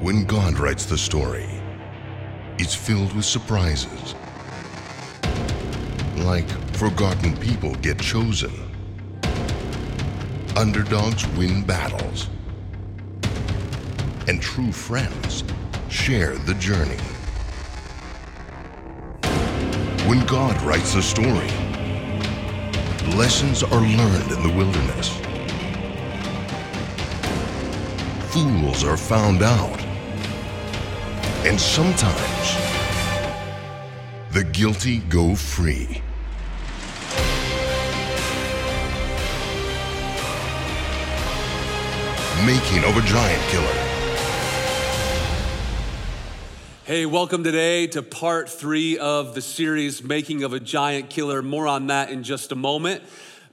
When God writes the story, it's filled with surprises. Like forgotten people get chosen, underdogs win battles, and true friends share the journey. When God writes the story, lessons are learned in the wilderness. Fools are found out. And sometimes, the guilty go free. Making of a Giant Killer. Hey, welcome today to part three of the series, Making of a Giant Killer. More on that in just a moment.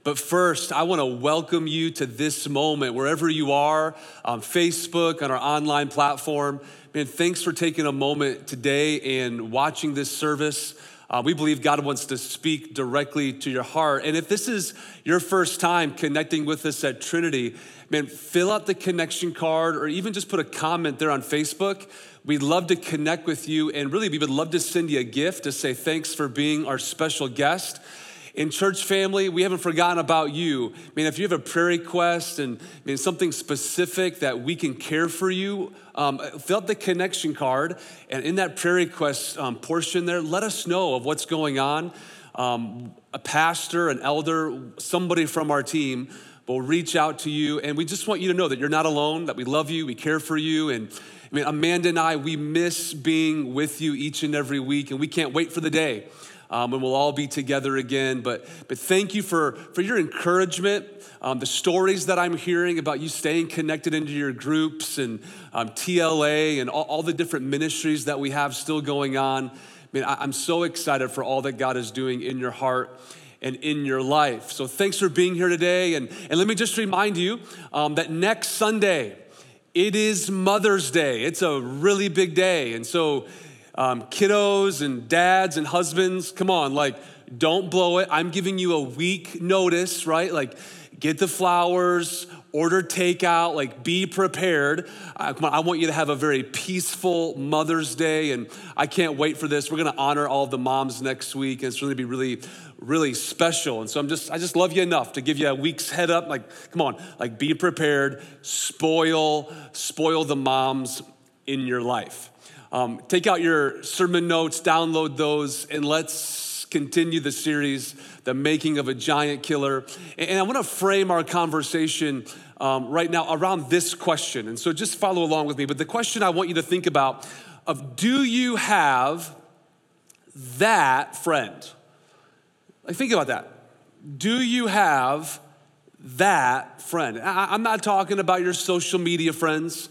But first, I want to welcome you to this moment, wherever you are, on Facebook, on our online platform. Man, thanks for taking a moment today and watching this service. Uh, we believe God wants to speak directly to your heart. And if this is your first time connecting with us at Trinity, man, fill out the connection card or even just put a comment there on Facebook. We'd love to connect with you, and really, we would love to send you a gift to say thanks for being our special guest. In church family, we haven't forgotten about you. I mean, if you have a prayer request and I mean, something specific that we can care for you, um, fill out the connection card, and in that prayer request um, portion there, let us know of what's going on. Um, a pastor, an elder, somebody from our team will reach out to you, and we just want you to know that you're not alone, that we love you, we care for you, and I mean, Amanda and I, we miss being with you each and every week, and we can't wait for the day um, when we'll all be together again. But, but thank you for, for your encouragement, um, the stories that I'm hearing about you staying connected into your groups and um, TLA and all, all, the different ministries that we have still going on. I mean, I, I'm so excited for all that God is doing in your heart and in your life. So thanks for being here today. And, and let me just remind you um, that next Sunday, it is Mother's Day. It's a really big day. And so, um, kiddos and dads and husbands, come on, like, don't blow it. I'm giving you a week notice, right? Like, get the flowers, order takeout, like, be prepared. Uh, on, I want you to have a very peaceful Mother's Day, and I can't wait for this. We're gonna honor all the moms next week, and it's really be really really special. And so I'm just, I just love you enough to give you a week's head up. Like, come on, like be prepared, spoil, spoil the moms in your life. Um, take out your sermon notes, download those, and let's continue the series, The Making of a Giant Killer. And I want to frame our conversation um, right now around this question. And so just follow along with me. But the question I want you to think about of do you have that friend? Like, think about that. Do you have that friend? I, am not talking about your social media friends,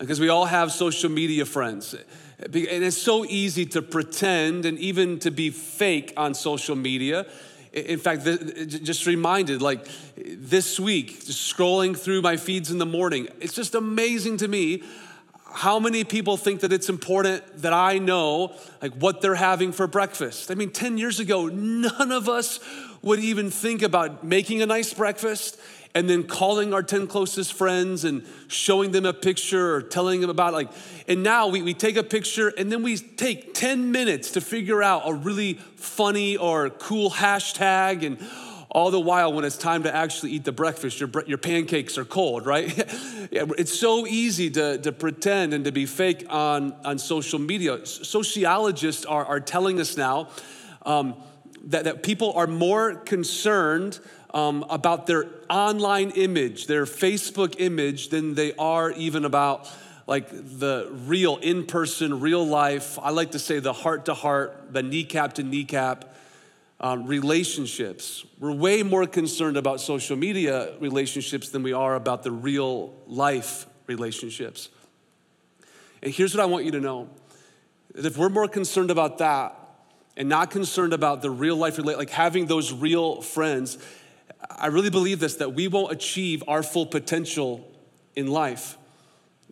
because we all have social media friends. And it's so easy to pretend and even to be fake on social media. In fact, just reminded, like this week, just scrolling through my feeds in the morning, it's just amazing to me how many people think that it's important that I know like what they're having for breakfast? I mean, 10 years ago, none of us would even think about making a nice breakfast and then calling our 10 closest friends and showing them a picture or telling them about like and now we, we take a picture and then we take 10 minutes to figure out a really funny or cool hashtag and all the while, when it's time to actually eat the breakfast, your, your pancakes are cold, right? it's so easy to, to pretend and to be fake on, on social media. Sociologists are, are telling us now um, that, that people are more concerned um, about their online image, their Facebook image, than they are even about like the real in person, real life. I like to say the heart to heart, the kneecap to kneecap um, relationships. We're way more concerned about social media relationships than we are about the real life relationships. And here's what I want you to know that if we're more concerned about that and not concerned about the real life, like having those real friends, I really believe this that we won't achieve our full potential in life.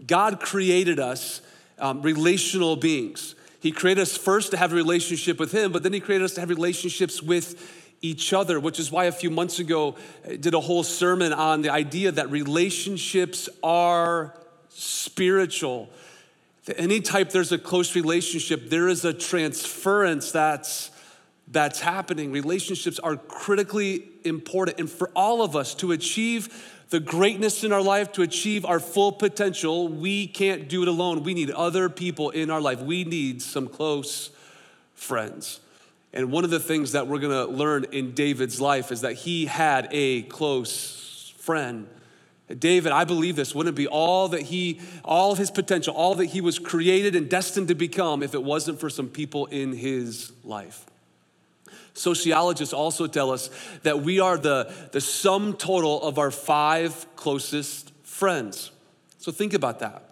God created us um, relational beings. He created us first to have a relationship with Him, but then He created us to have relationships with each other, which is why a few months ago I did a whole sermon on the idea that relationships are spiritual. Any type, there's a close relationship, there is a transference that's that's happening. Relationships are critically important. And for all of us to achieve the greatness in our life, to achieve our full potential, we can't do it alone. We need other people in our life. We need some close friends. And one of the things that we're gonna learn in David's life is that he had a close friend. David, I believe this, wouldn't be all that he, all of his potential, all that he was created and destined to become if it wasn't for some people in his life. Sociologists also tell us that we are the, the sum total of our five closest friends. So think about that.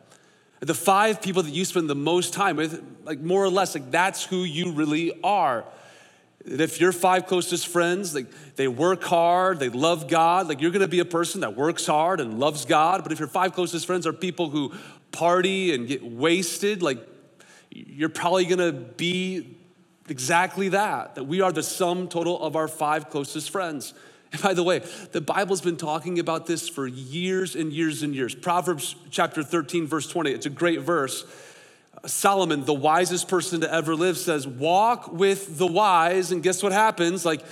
The five people that you spend the most time with, like more or less, like that's who you really are. If your five closest friends, like they work hard, they love God, like you're gonna be a person that works hard and loves God. But if your five closest friends are people who party and get wasted, like you're probably gonna be exactly that, that we are the sum total of our five closest friends. And by the way, the Bible's been talking about this for years and years and years. Proverbs chapter 13, verse 20, it's a great verse. Solomon, the wisest person to ever live, says, Walk with the wise, and guess what happens? Like,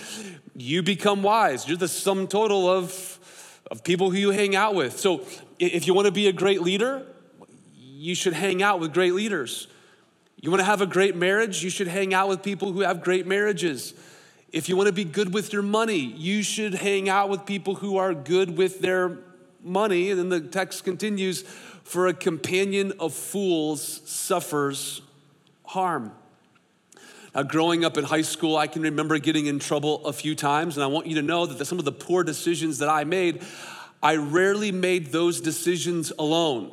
you become wise. You're the sum total of, of people who you hang out with. So, if you want to be a great leader, you should hang out with great leaders. You want to have a great marriage? You should hang out with people who have great marriages. If you want to be good with your money, you should hang out with people who are good with their money. And then the text continues for a companion of fools suffers harm. Now, growing up in high school, I can remember getting in trouble a few times, and I want you to know that some of the poor decisions that I made, I rarely made those decisions alone.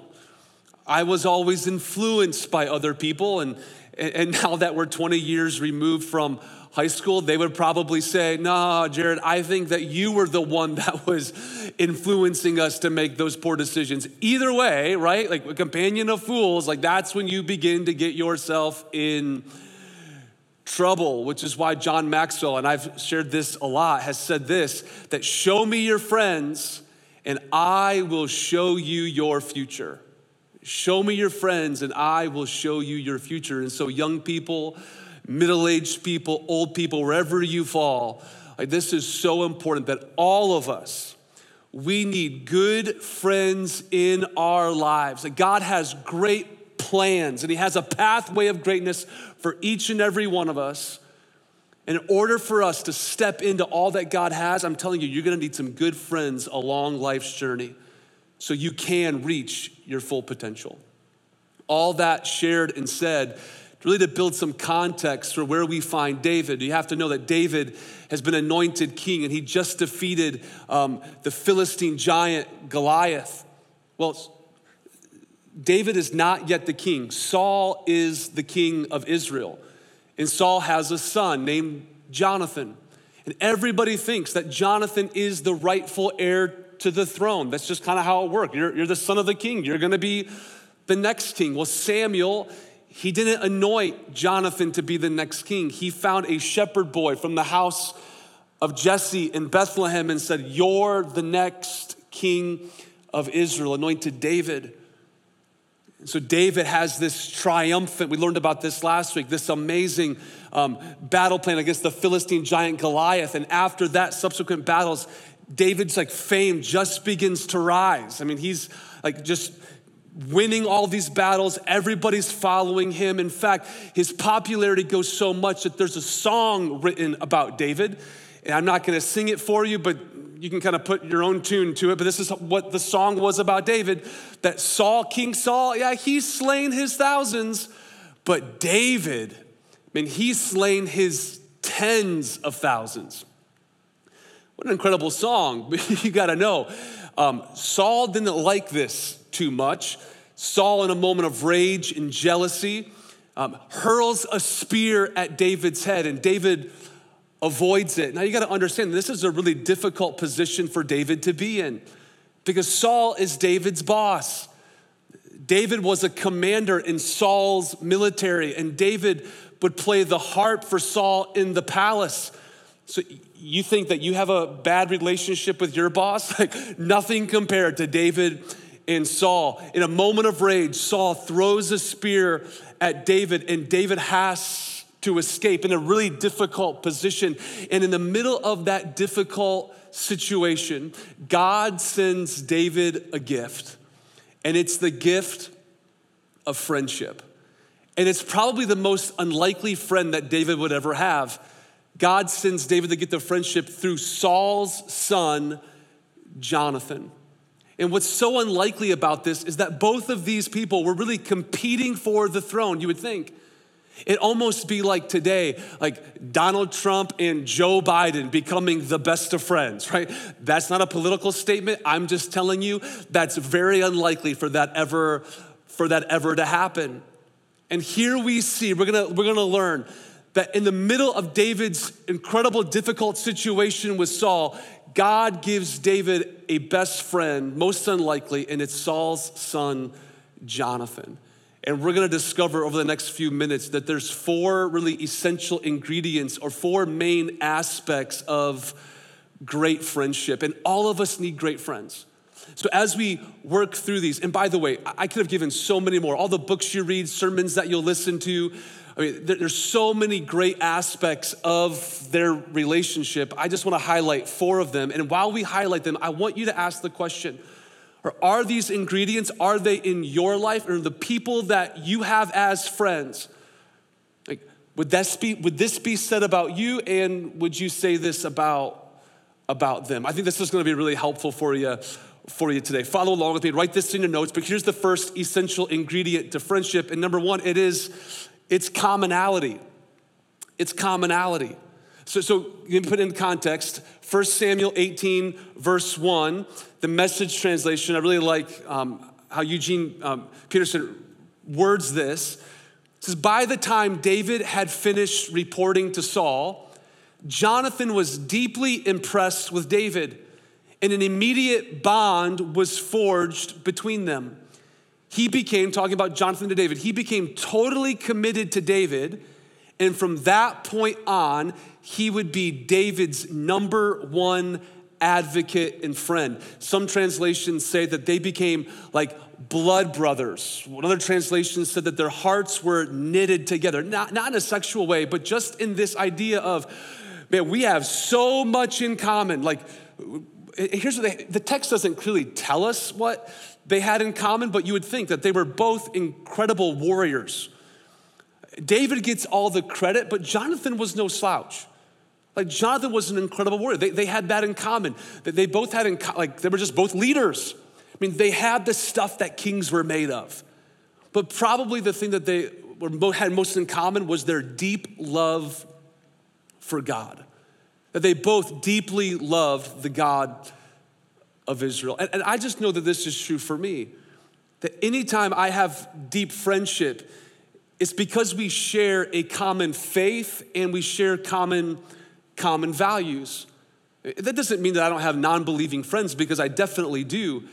I was always influenced by other people, and, and now that we're 20 years removed from high school, they would probably say, No, Jared, I think that you were the one that was influencing us to make those poor decisions. Either way, right? Like a companion of fools, like that's when you begin to get yourself in trouble, which is why John Maxwell, and I've shared this a lot, has said this that show me your friends and I will show you your future. Show me your friends and I will show you your future. And so, young people, middle aged people, old people, wherever you fall. Like, this is so important that all of us, we need good friends in our lives. God has great plans and He has a pathway of greatness for each and every one of us. In order for us to step into all that God has, I'm telling you, you're gonna need some good friends along life's journey so you can reach your full potential. All that shared and said really to build some context for where we find David, you have to know that David has been anointed king and he just defeated um, the Philistine giant Goliath. Well, David is not yet the king. Saul is the king of Israel. And Saul has a son named Jonathan. And everybody thinks that Jonathan is the rightful heir to the throne. That's just kind of how it worked. You're, you're the son of the king. You're going to be the next king. Well, Samuel he didn't anoint Jonathan to be the next king. He found a shepherd boy from the house of Jesse in Bethlehem and said, You're the next king of Israel, anointed David. And so David has this triumphant, we learned about this last week, this amazing um, battle plan against the Philistine giant Goliath. And after that, subsequent battles, David's like fame just begins to rise. I mean, he's like just winning all these battles. Everybody's following him. In fact, his popularity goes so much that there's a song written about David. And I'm not going to sing it for you, but you can kind of put your own tune to it. But this is what the song was about David that Saul, King Saul, yeah, he's slain his thousands, but David, I mean, he's slain his tens of thousands. What an incredible song. you got to know. Um, Saul didn't like this too much. Saul, in a moment of rage and jealousy, um, hurls a spear at David's head, and David avoids it. Now, you got to understand, this is a really difficult position for David to be in because Saul is David's boss. David was a commander in Saul's military, and David would play the harp for Saul in the palace. So you think that you have a bad relationship with your boss? Like nothing compared to David and Saul. In a moment of rage, Saul throws a spear at David, and David has to escape in a really difficult position. And in the middle of that difficult situation, God sends David a gift, and it's the gift of friendship. And it's probably the most unlikely friend that David would ever have. God sends David to get the friendship through Saul's son, Jonathan. And what's so unlikely about this is that both of these people were really competing for the throne, you would think. It almost be like today, like Donald Trump and Joe Biden becoming the best of friends, right? That's not a political statement. I'm just telling you that's very unlikely for that ever for that ever to happen. And here we see, we're gonna, we're gonna learn that in the middle of David's incredible, difficult situation with Saul, God gives David a best friend, most unlikely, and it's Saul's son, Jonathan. And we're gonna discover over the next few minutes that there's four really essential ingredients or four main aspects of great friendship. And all of us need great friends. So, as we work through these, and by the way, I could have given so many more. All the books you read, sermons that you'll listen to, I mean, there's so many great aspects of their relationship. I just want to highlight four of them. And while we highlight them, I want you to ask the question are these ingredients, are they in your life or the people that you have as friends? Like, would, that be, would this be said about you and would you say this about, about them? I think this is gonna be really helpful for you, for you today. Follow along with me, write this in your notes, but here's the first essential ingredient to friendship. And number one, it is, it's commonality. It's commonality. So, so you can put in context, 1 Samuel 18, verse 1, the message translation, I really like um, how Eugene um, Peterson words this. It says, By the time David had finished reporting to Saul, Jonathan was deeply impressed with David, and an immediate bond was forged between them. He became, talking about Jonathan to David, he became totally committed to David and from that point on, he would be David's number one advocate and friend. Some translations say that they became like blood brothers. Another translation said that their hearts were knitted together, not, not in a sexual way, but just in this idea of, man, we have so much in common. Like, here's what they, the text doesn't clearly tell us what they had in common, but you would think that they were both incredible warriors David gets all the credit, but Jonathan was no slouch. Like Jonathan was an incredible warrior. They, they had that in common. That they both had in like they were just both leaders. I mean, they had the stuff that kings were made of. But probably the thing that they were, had most in common was their deep love for God. That they both deeply loved the God of Israel. And, and I just know that this is true for me. That anytime I have deep friendship, it's because we share a common faith and we share common, common values. That doesn't mean that I don't have non believing friends because I definitely do.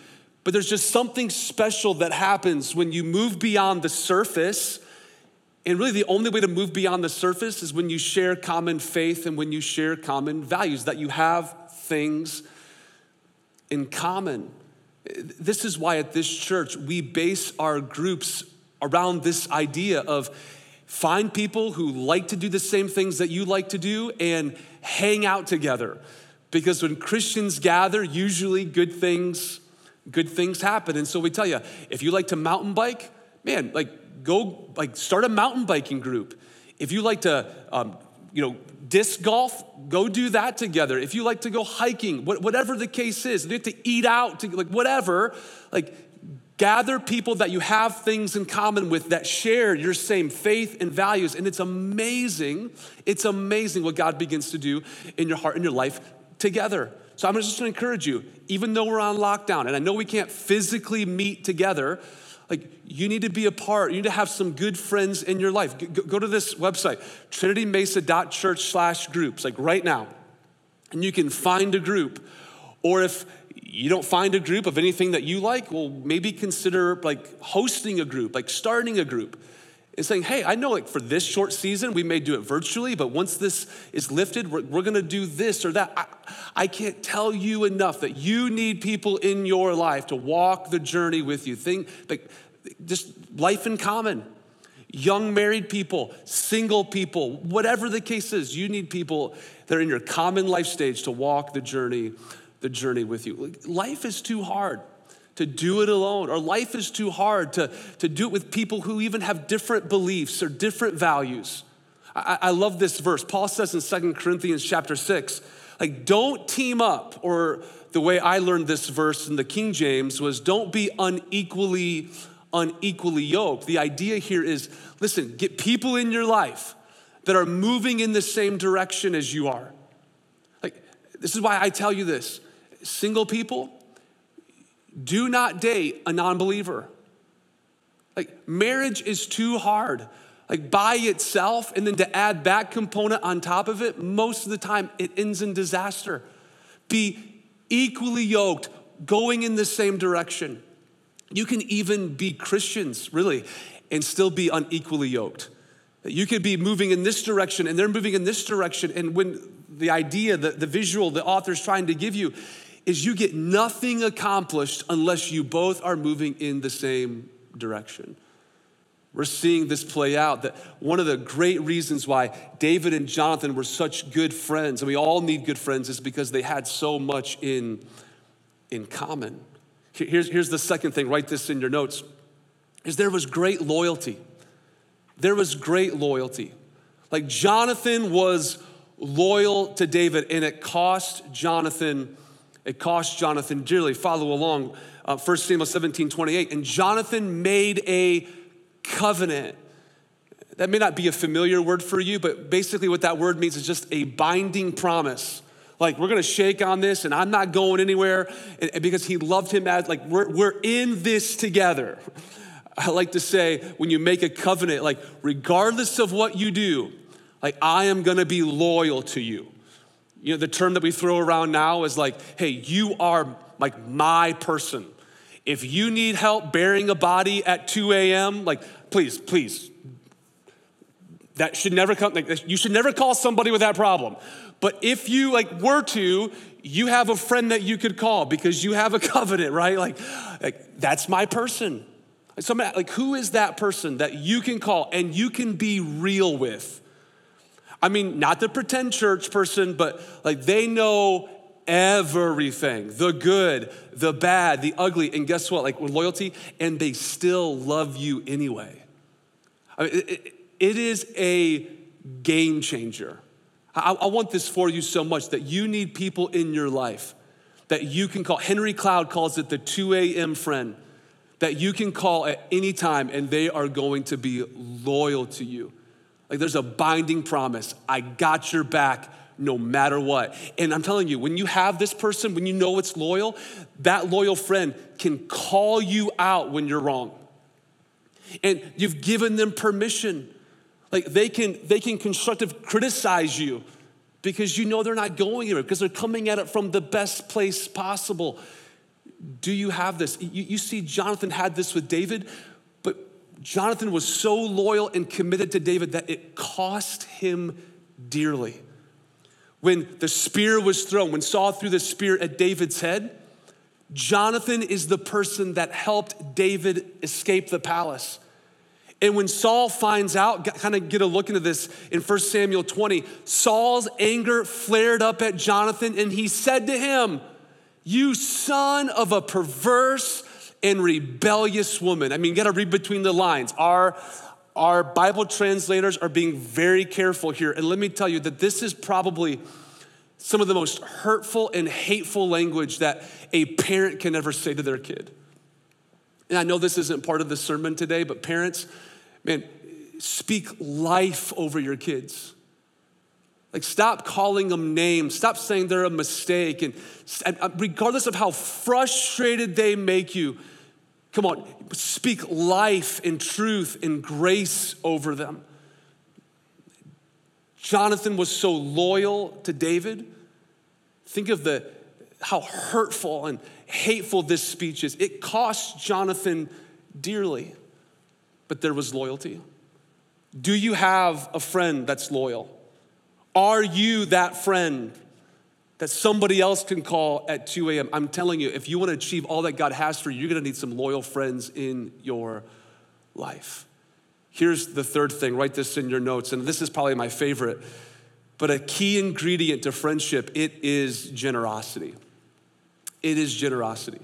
But there's just something special that happens when you move beyond the surface. And really, the only way to move beyond the surface is when you share common faith and when you share common values, that you have things in common. This is why at this church we base our groups around this idea of find people who like to do the same things that you like to do and hang out together. Because when Christians gather, usually good things, good things happen. And so we tell you, if you like to mountain bike, man, like go, like start a mountain biking group. If you like to, um, you know, disc golf, go do that together. If you like to go hiking, whatever the case is, you have to eat out, to, like whatever, like Gather people that you have things in common with that share your same faith and values. And it's amazing, it's amazing what God begins to do in your heart and your life together. So I'm just gonna encourage you, even though we're on lockdown, and I know we can't physically meet together, like you need to be a part, you need to have some good friends in your life. Go, go to this website, trinitymesa.church slash groups, like right now. And you can find a group. Or if you don't find a group of anything that you like, well, maybe consider like hosting a group, like starting a group. And saying, hey, I know like for this short season, we may do it virtually, but once this is lifted, we're, we're gonna do this or that. I, I can't tell you enough that you need people in your life to walk the journey with you. Think like just life in common. Young married people, single people, whatever the case is, you need people that are in your common life stage to walk the journey, the journey with you. Life is too hard to do it alone, or life is too hard to, to do it with people who even have different beliefs or different values. I, I love this verse. Paul says in Second Corinthians chapter 6, like, don't team up, or the way I learned this verse in the King James was don't be unequally unequally yoked. The idea here is listen, get people in your life that are moving in the same direction as you are. Like, this is why I tell you this single people, do not date a non believer. Like, marriage is too hard. Like, by itself, and then to add that component on top of it, most of the time it ends in disaster. Be equally yoked, going in the same direction. You can even be Christians, really, and still be unequally yoked. You could be moving in this direction and they're moving in this direction. And when the idea, the, the visual the author's trying to give you is you get nothing accomplished unless you both are moving in the same direction. We're seeing this play out. That one of the great reasons why David and Jonathan were such good friends, and we all need good friends, is because they had so much in, in common. Here's, here's the second thing, write this in your notes, is there was great loyalty. There was great loyalty. Like Jonathan was loyal to David, and it cost Jonathan it cost Jonathan dearly. Follow along, uh, 1 Samuel 17 28. And Jonathan made a covenant. That may not be a familiar word for you, but basically what that word means is just a binding promise. Like, we're gonna shake on this and I'm not going anywhere and, and because he loved him as, like, we're, we're in this together. I like to say, when you make a covenant, like, regardless of what you do, like, I am gonna be loyal to you. You know, the term that we throw around now is like, hey, you are like my person. If you need help burying a body at 2 a.m., like, please, please, that should never come, like, you should never call somebody with that problem. But if you like were to, you have a friend that you could call because you have a covenant, right? Like, like that's my person. So, like, who is that person that you can call and you can be real with? I mean, not the pretend church person, but like they know everything the good, the bad, the ugly. And guess what? Like with loyalty, and they still love you anyway. I mean, it, it is a game changer. I, I want this for you so much that you need people in your life that you can call. Henry Cloud calls it the 2 a.m. friend that you can call at any time and they are going to be loyal to you. Like there's a binding promise. I got your back no matter what. And I'm telling you, when you have this person, when you know it's loyal, that loyal friend can call you out when you're wrong. And you've given them permission. Like they can they can constructive criticize you because you know they're not going anywhere because they're coming at it from the best place possible. Do you have this? You, you see, Jonathan had this with David. Jonathan was so loyal and committed to David that it cost him dearly. When the spear was thrown, when Saul threw the spear at David's head, Jonathan is the person that helped David escape the palace. And when Saul finds out, kind of get a look into this in 1 Samuel 20, Saul's anger flared up at Jonathan and he said to him, You son of a perverse and rebellious woman. I mean, you gotta read between the lines. Our, our Bible translators are being very careful here. And let me tell you that this is probably some of the most hurtful and hateful language that a parent can ever say to their kid. And I know this isn't part of the sermon today, but parents, man, speak life over your kids. Like, stop calling them names. Stop saying they're a mistake. And, and uh, regardless of how frustrated they make you, come on, speak life and truth and grace over them. Jonathan was so loyal to David. Think of the how hurtful and hateful this speech is. It cost Jonathan dearly, but there was loyalty. Do you have a friend that's loyal? Are you that friend that somebody else can call at 2 a.m.? I'm telling you, if you want to achieve all that God has for you, you're going to need some loyal friends in your life. Here's the third thing write this in your notes, and this is probably my favorite. But a key ingredient to friendship, it is generosity. It is generosity.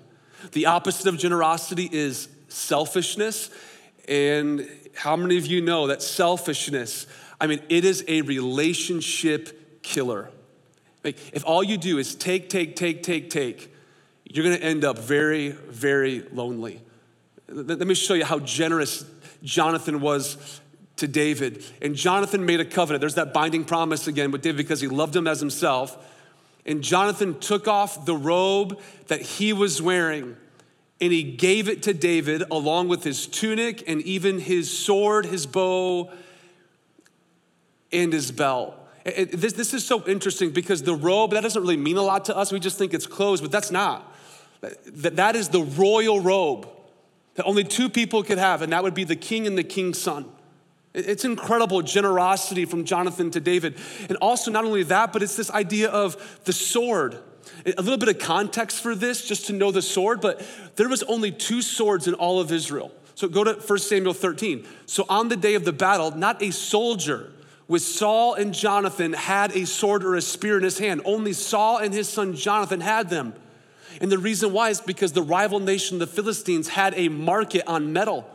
The opposite of generosity is selfishness. And how many of you know that selfishness, I mean, it is a relationship killer. Like, if all you do is take, take, take, take, take, you're gonna end up very, very lonely. Let me show you how generous Jonathan was to David. And Jonathan made a covenant. There's that binding promise again with David because he loved him as himself. And Jonathan took off the robe that he was wearing and he gave it to David along with his tunic and even his sword, his bow, and his belt. This, this is so interesting because the robe, that doesn't really mean a lot to us. We just think it's clothes, but that's not. That, that is the royal robe that only two people could have, and that would be the king and the king's son. It's incredible generosity from Jonathan to David. And also, not only that, but it's this idea of the sword. A little bit of context for this, just to know the sword, but there was only two swords in all of Israel. So go to 1 Samuel 13. So on the day of the battle, not a soldier with Saul and Jonathan had a sword or a spear in his hand. Only Saul and his son Jonathan had them. And the reason why is because the rival nation, the Philistines, had a market on metal.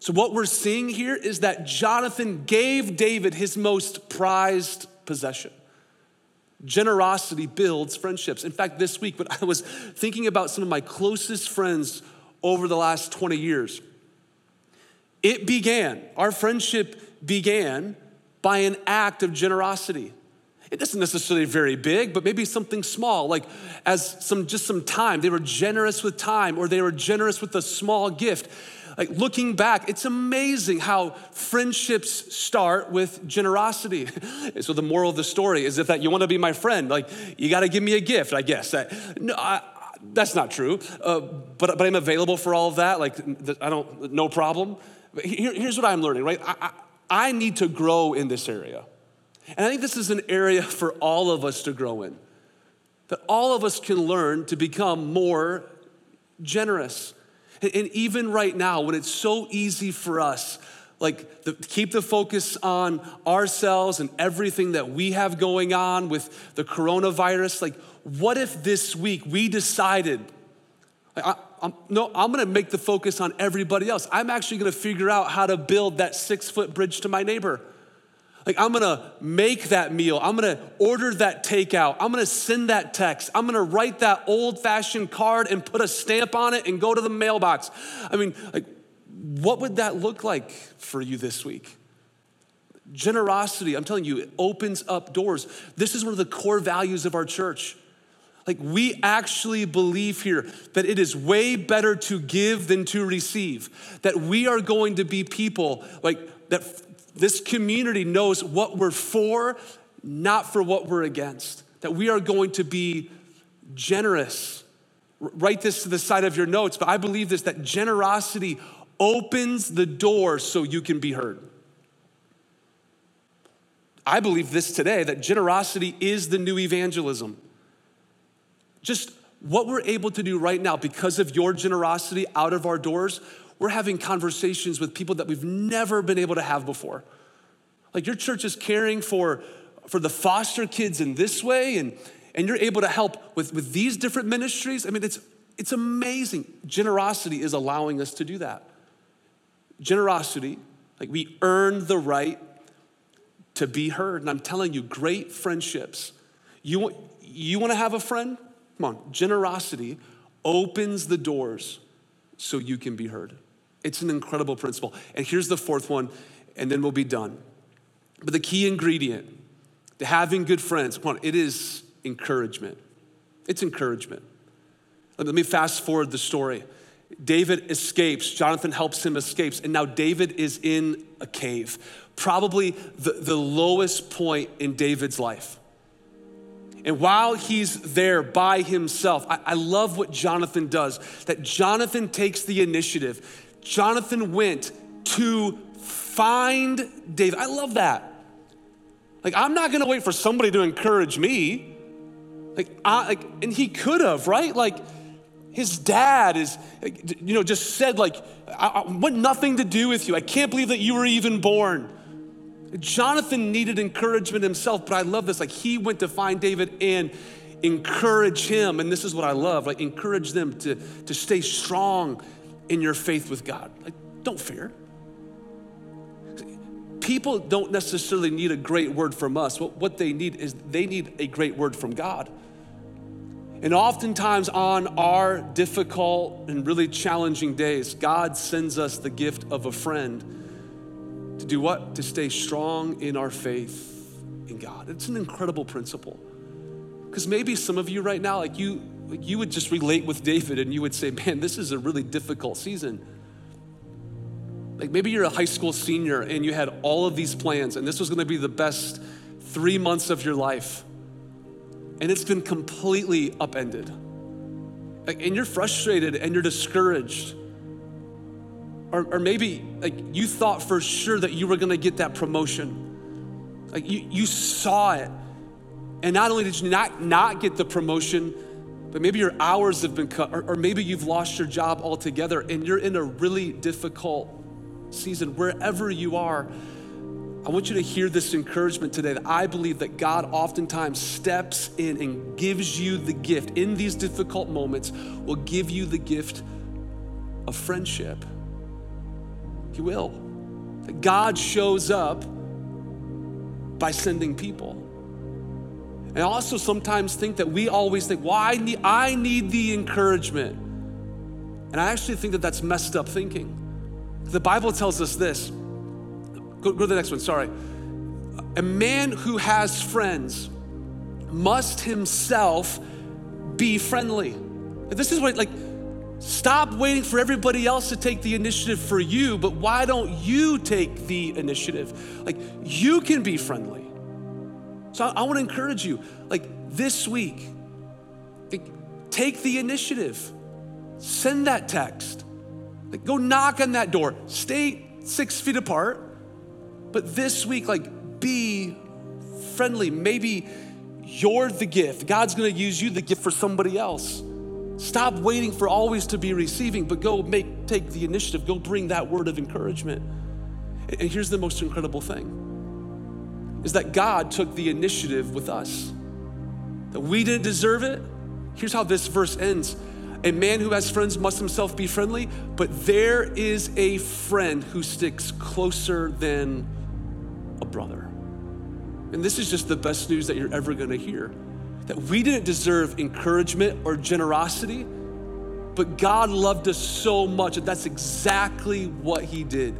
So, what we're seeing here is that Jonathan gave David his most prized possession. Generosity builds friendships. In fact, this week, when I was thinking about some of my closest friends over the last 20 years, it began, our friendship began by an act of generosity. It isn't necessarily very big, but maybe something small, like as some just some time. They were generous with time, or they were generous with a small gift. Like looking back, it's amazing how friendships start with generosity. so the moral of the story is if that you want to be my friend, like you got to give me a gift, I guess. I, no, I, that's not true. Uh, but but I'm available for all of that. Like I don't, no problem. Here, here's what I'm learning, right? I, I need to grow in this area. And I think this is an area for all of us to grow in. That all of us can learn to become more generous. And even right now, when it's so easy for us, like the, keep the focus on ourselves and everything that we have going on with the coronavirus, like what if this week we decided, I, I'm, no, I'm gonna make the focus on everybody else. I'm actually gonna figure out how to build that six foot bridge to my neighbor. Like, I'm gonna make that meal. I'm gonna order that takeout. I'm gonna send that text. I'm gonna write that old fashioned card and put a stamp on it and go to the mailbox. I mean, like, what would that look like for you this week? Generosity, I'm telling you, it opens up doors. This is one of the core values of our church. Like, we actually believe here that it is way better to give than to receive. That we are going to be people like that this community knows what we're for, not for what we're against. That we are going to be generous. Write this to the side of your notes, but I believe this that generosity opens the door so you can be heard. I believe this today that generosity is the new evangelism. Just what we're able to do right now because of your generosity out of our doors, we're having conversations with people that we've never been able to have before. Like your church is caring for, for the foster kids in this way, and, and you're able to help with, with these different ministries. I mean, it's, it's amazing. Generosity is allowing us to do that. Generosity, like we earn the right to be heard. And I'm telling you, great friendships. You you want to have a friend? Come on, generosity opens the doors so you can be heard. It's an incredible principle. And here's the fourth one, and then we'll be done. But the key ingredient to having good friends, come on, it is encouragement. It's encouragement. Let me fast forward the story. David escapes, Jonathan helps him escapes, and now David is in a cave, probably the, the lowest point in David's life. And while he's there by himself, I, I love what Jonathan does, that Jonathan takes the initiative. Jonathan went to find David. I love that. Like, I'm not gonna wait for somebody to encourage me. Like, I, like and he could have, right? Like, his dad is, you know, just said, like, I, I want nothing to do with you. I can't believe that you were even born. Jonathan needed encouragement himself, but I love this. Like, he went to find David and encourage him. And this is what I love like, encourage them to, to stay strong in your faith with God. Like, don't fear. People don't necessarily need a great word from us. What, what they need is they need a great word from God. And oftentimes, on our difficult and really challenging days, God sends us the gift of a friend to do what? To stay strong in our faith in God. It's an incredible principle. Because maybe some of you right now, like you, like you would just relate with David and you would say, man, this is a really difficult season. Like maybe you're a high school senior and you had all of these plans and this was gonna be the best three months of your life and it's been completely upended. Like, and you're frustrated and you're discouraged. Or, or maybe like you thought for sure that you were gonna get that promotion. Like you, you saw it. And not only did you not, not get the promotion, but maybe your hours have been cut, or, or maybe you've lost your job altogether and you're in a really difficult season, wherever you are. I want you to hear this encouragement today that I believe that God oftentimes steps in and gives you the gift in these difficult moments, will give you the gift of friendship. He will. That God shows up by sending people. And I also sometimes think that we always think, well, I need, I need the encouragement. And I actually think that that's messed up thinking. The Bible tells us this Go, go to the next one, sorry. A man who has friends must himself be friendly. This is what, like, stop waiting for everybody else to take the initiative for you, but why don't you take the initiative? Like, you can be friendly. So I, I want to encourage you, like, this week, like, take the initiative. Send that text. Like, go knock on that door. Stay six feet apart but this week, like, be friendly. Maybe you're the gift. God's gonna use you the gift for somebody else. Stop waiting for always to be receiving, but go make take the initiative. Go bring that word of encouragement. And here's the most incredible thing is that God took the initiative with us. That we didn't deserve it. Here's how this verse ends. A man who has friends must himself be friendly, but there is a friend who sticks closer than a brother. And this is just the best news that you're ever gonna hear that we didn't deserve encouragement or generosity, but God loved us so much that that's exactly what He did.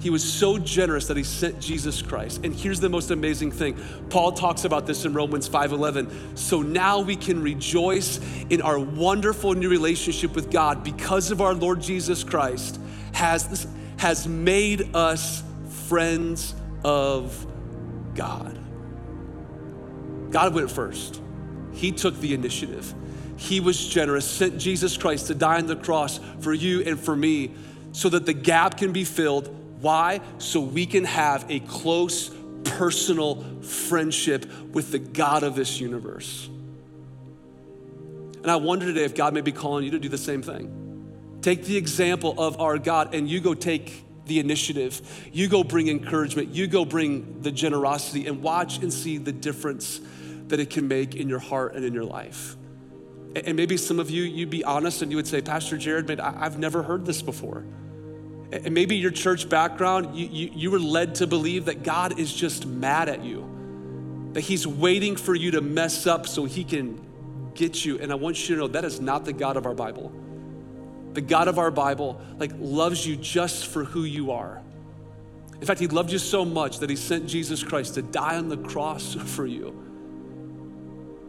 He was so generous that he sent Jesus Christ. And here's the most amazing thing. Paul talks about this in Romans 5:11. So now we can rejoice in our wonderful new relationship with God because of our Lord Jesus Christ has has made us friends of God. God went first. He took the initiative. He was generous, sent Jesus Christ to die on the cross for you and for me so that the gap can be filled. Why? So we can have a close, personal friendship with the God of this universe. And I wonder today if God may be calling you to do the same thing. Take the example of our God and you go take the initiative. You go bring encouragement. You go bring the generosity and watch and see the difference that it can make in your heart and in your life. And maybe some of you, you'd be honest and you would say, Pastor Jared, man, I've never heard this before. And maybe your church background, you, you, you were led to believe that God is just mad at you, that He's waiting for you to mess up so He can get you. And I want you to know that is not the God of our Bible the God of our Bible, like loves you just for who you are. In fact, he loved you so much that he sent Jesus Christ to die on the cross for you.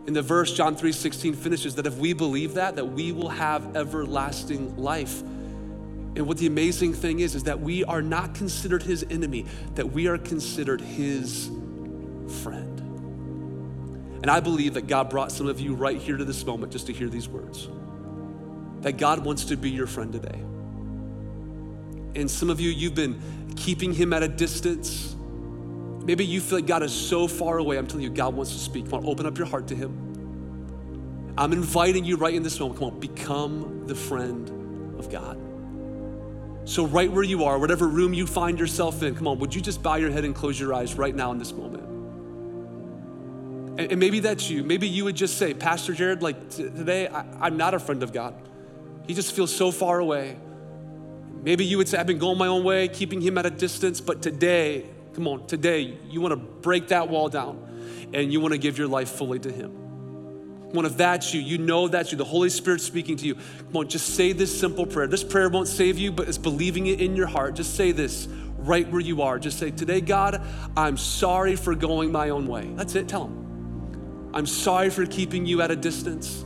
In the verse, John 3 16 finishes that if we believe that, that we will have everlasting life. And what the amazing thing is, is that we are not considered his enemy, that we are considered his friend. And I believe that God brought some of you right here to this moment just to hear these words that God wants to be your friend today. And some of you, you've been keeping him at a distance. Maybe you feel like God is so far away. I'm telling you, God wants to speak. Come on, open up your heart to him. I'm inviting you right in this moment. Come on, become the friend of God. So, right where you are, whatever room you find yourself in, come on, would you just bow your head and close your eyes right now in this moment? And, and maybe that's you. Maybe you would just say, Pastor Jared, like t- today, I, I'm not a friend of God. He just feels so far away. Maybe you would say, I've been going my own way, keeping him at a distance, but today, come on, today, you want to break that wall down and you want to give your life fully to him. Come on, if that's you, you know that's you, the Holy Spirit speaking to you. Come on, just say this simple prayer. This prayer won't save you, but it's believing it in your heart. Just say this right where you are. Just say, Today, God, I'm sorry for going my own way. That's it. Tell Him. I'm sorry for keeping you at a distance.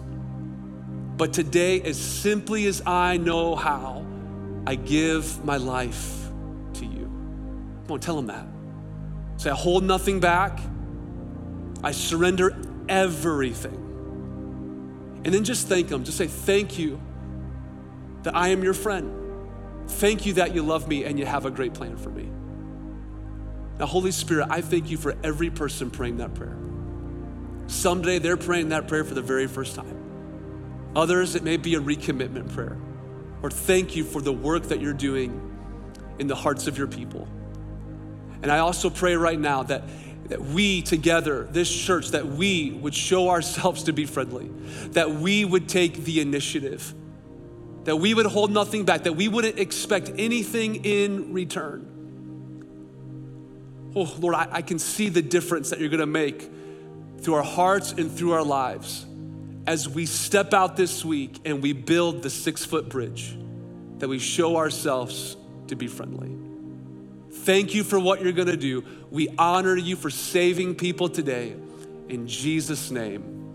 But today, as simply as I know how, I give my life to you. Come on, tell Him that. Say, I hold nothing back. I surrender everything. And then just thank Him. Just say, Thank you that I am your friend. Thank you that you love me and you have a great plan for me. Now, Holy Spirit, I thank you for every person praying that prayer. Someday they're praying that prayer for the very first time. Others, it may be a recommitment prayer. Or thank you for the work that you're doing in the hearts of your people. And I also pray right now that that we together, this church, that we would show ourselves to be friendly, that we would take the initiative, that we would hold nothing back, that we wouldn't expect anything in return. Oh, Lord, I, I can see the difference that you're gonna make through our hearts and through our lives as we step out this week and we build the six foot bridge, that we show ourselves to be friendly. Thank you for what you're gonna do. We honor you for saving people today. In Jesus' name,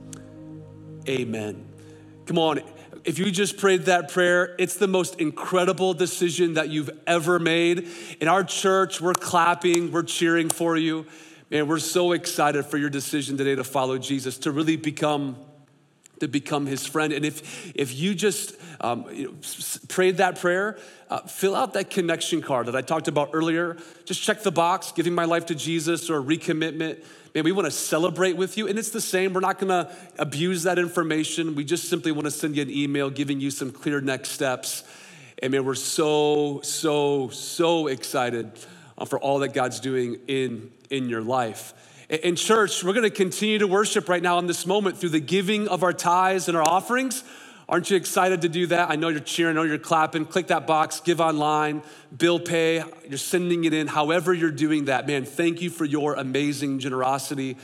amen. Come on, if you just prayed that prayer, it's the most incredible decision that you've ever made. In our church, we're clapping, we're cheering for you. Man, we're so excited for your decision today to follow Jesus, to really become to become his friend. And if, if you just um, you know, prayed that prayer, uh, fill out that connection card that I talked about earlier. Just check the box, giving my life to Jesus or recommitment. Man, we want to celebrate with you. And it's the same. We're not going to abuse that information. We just simply want to send you an email giving you some clear next steps. And man, we're so, so, so excited uh, for all that God's doing in, in your life. In church, we're going to continue to worship right now in this moment through the giving of our tithes and our offerings. Aren't you excited to do that? I know you're cheering, I know you're clapping. Click that box, give online, bill pay, you're sending it in, however you're doing that. Man, thank you for your amazing generosity.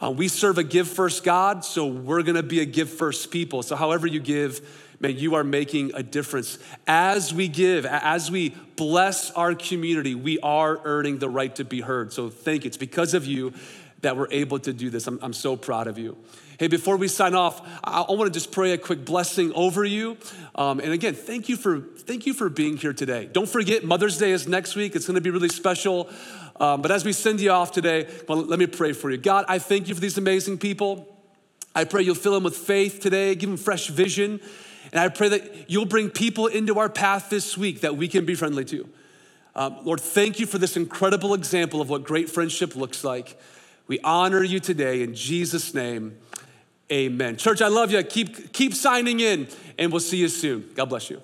Uh, we serve a give first God, so we're gonna be a give first people. So, however you give, man, you are making a difference. As we give, as we bless our community, we are earning the right to be heard. So, thank you. It's because of you that we're able to do this. I'm, I'm so proud of you. Hey, before we sign off, I, I want to just pray a quick blessing over you. Um, and again, thank you for thank you for being here today. Don't forget, Mother's Day is next week. It's going to be really special. Um, but as we send you off today, well, let me pray for you. God, I thank you for these amazing people. I pray you'll fill them with faith today, give them fresh vision. And I pray that you'll bring people into our path this week that we can be friendly to. Um, Lord, thank you for this incredible example of what great friendship looks like. We honor you today in Jesus' name. Amen. Church, I love you. Keep, keep signing in, and we'll see you soon. God bless you.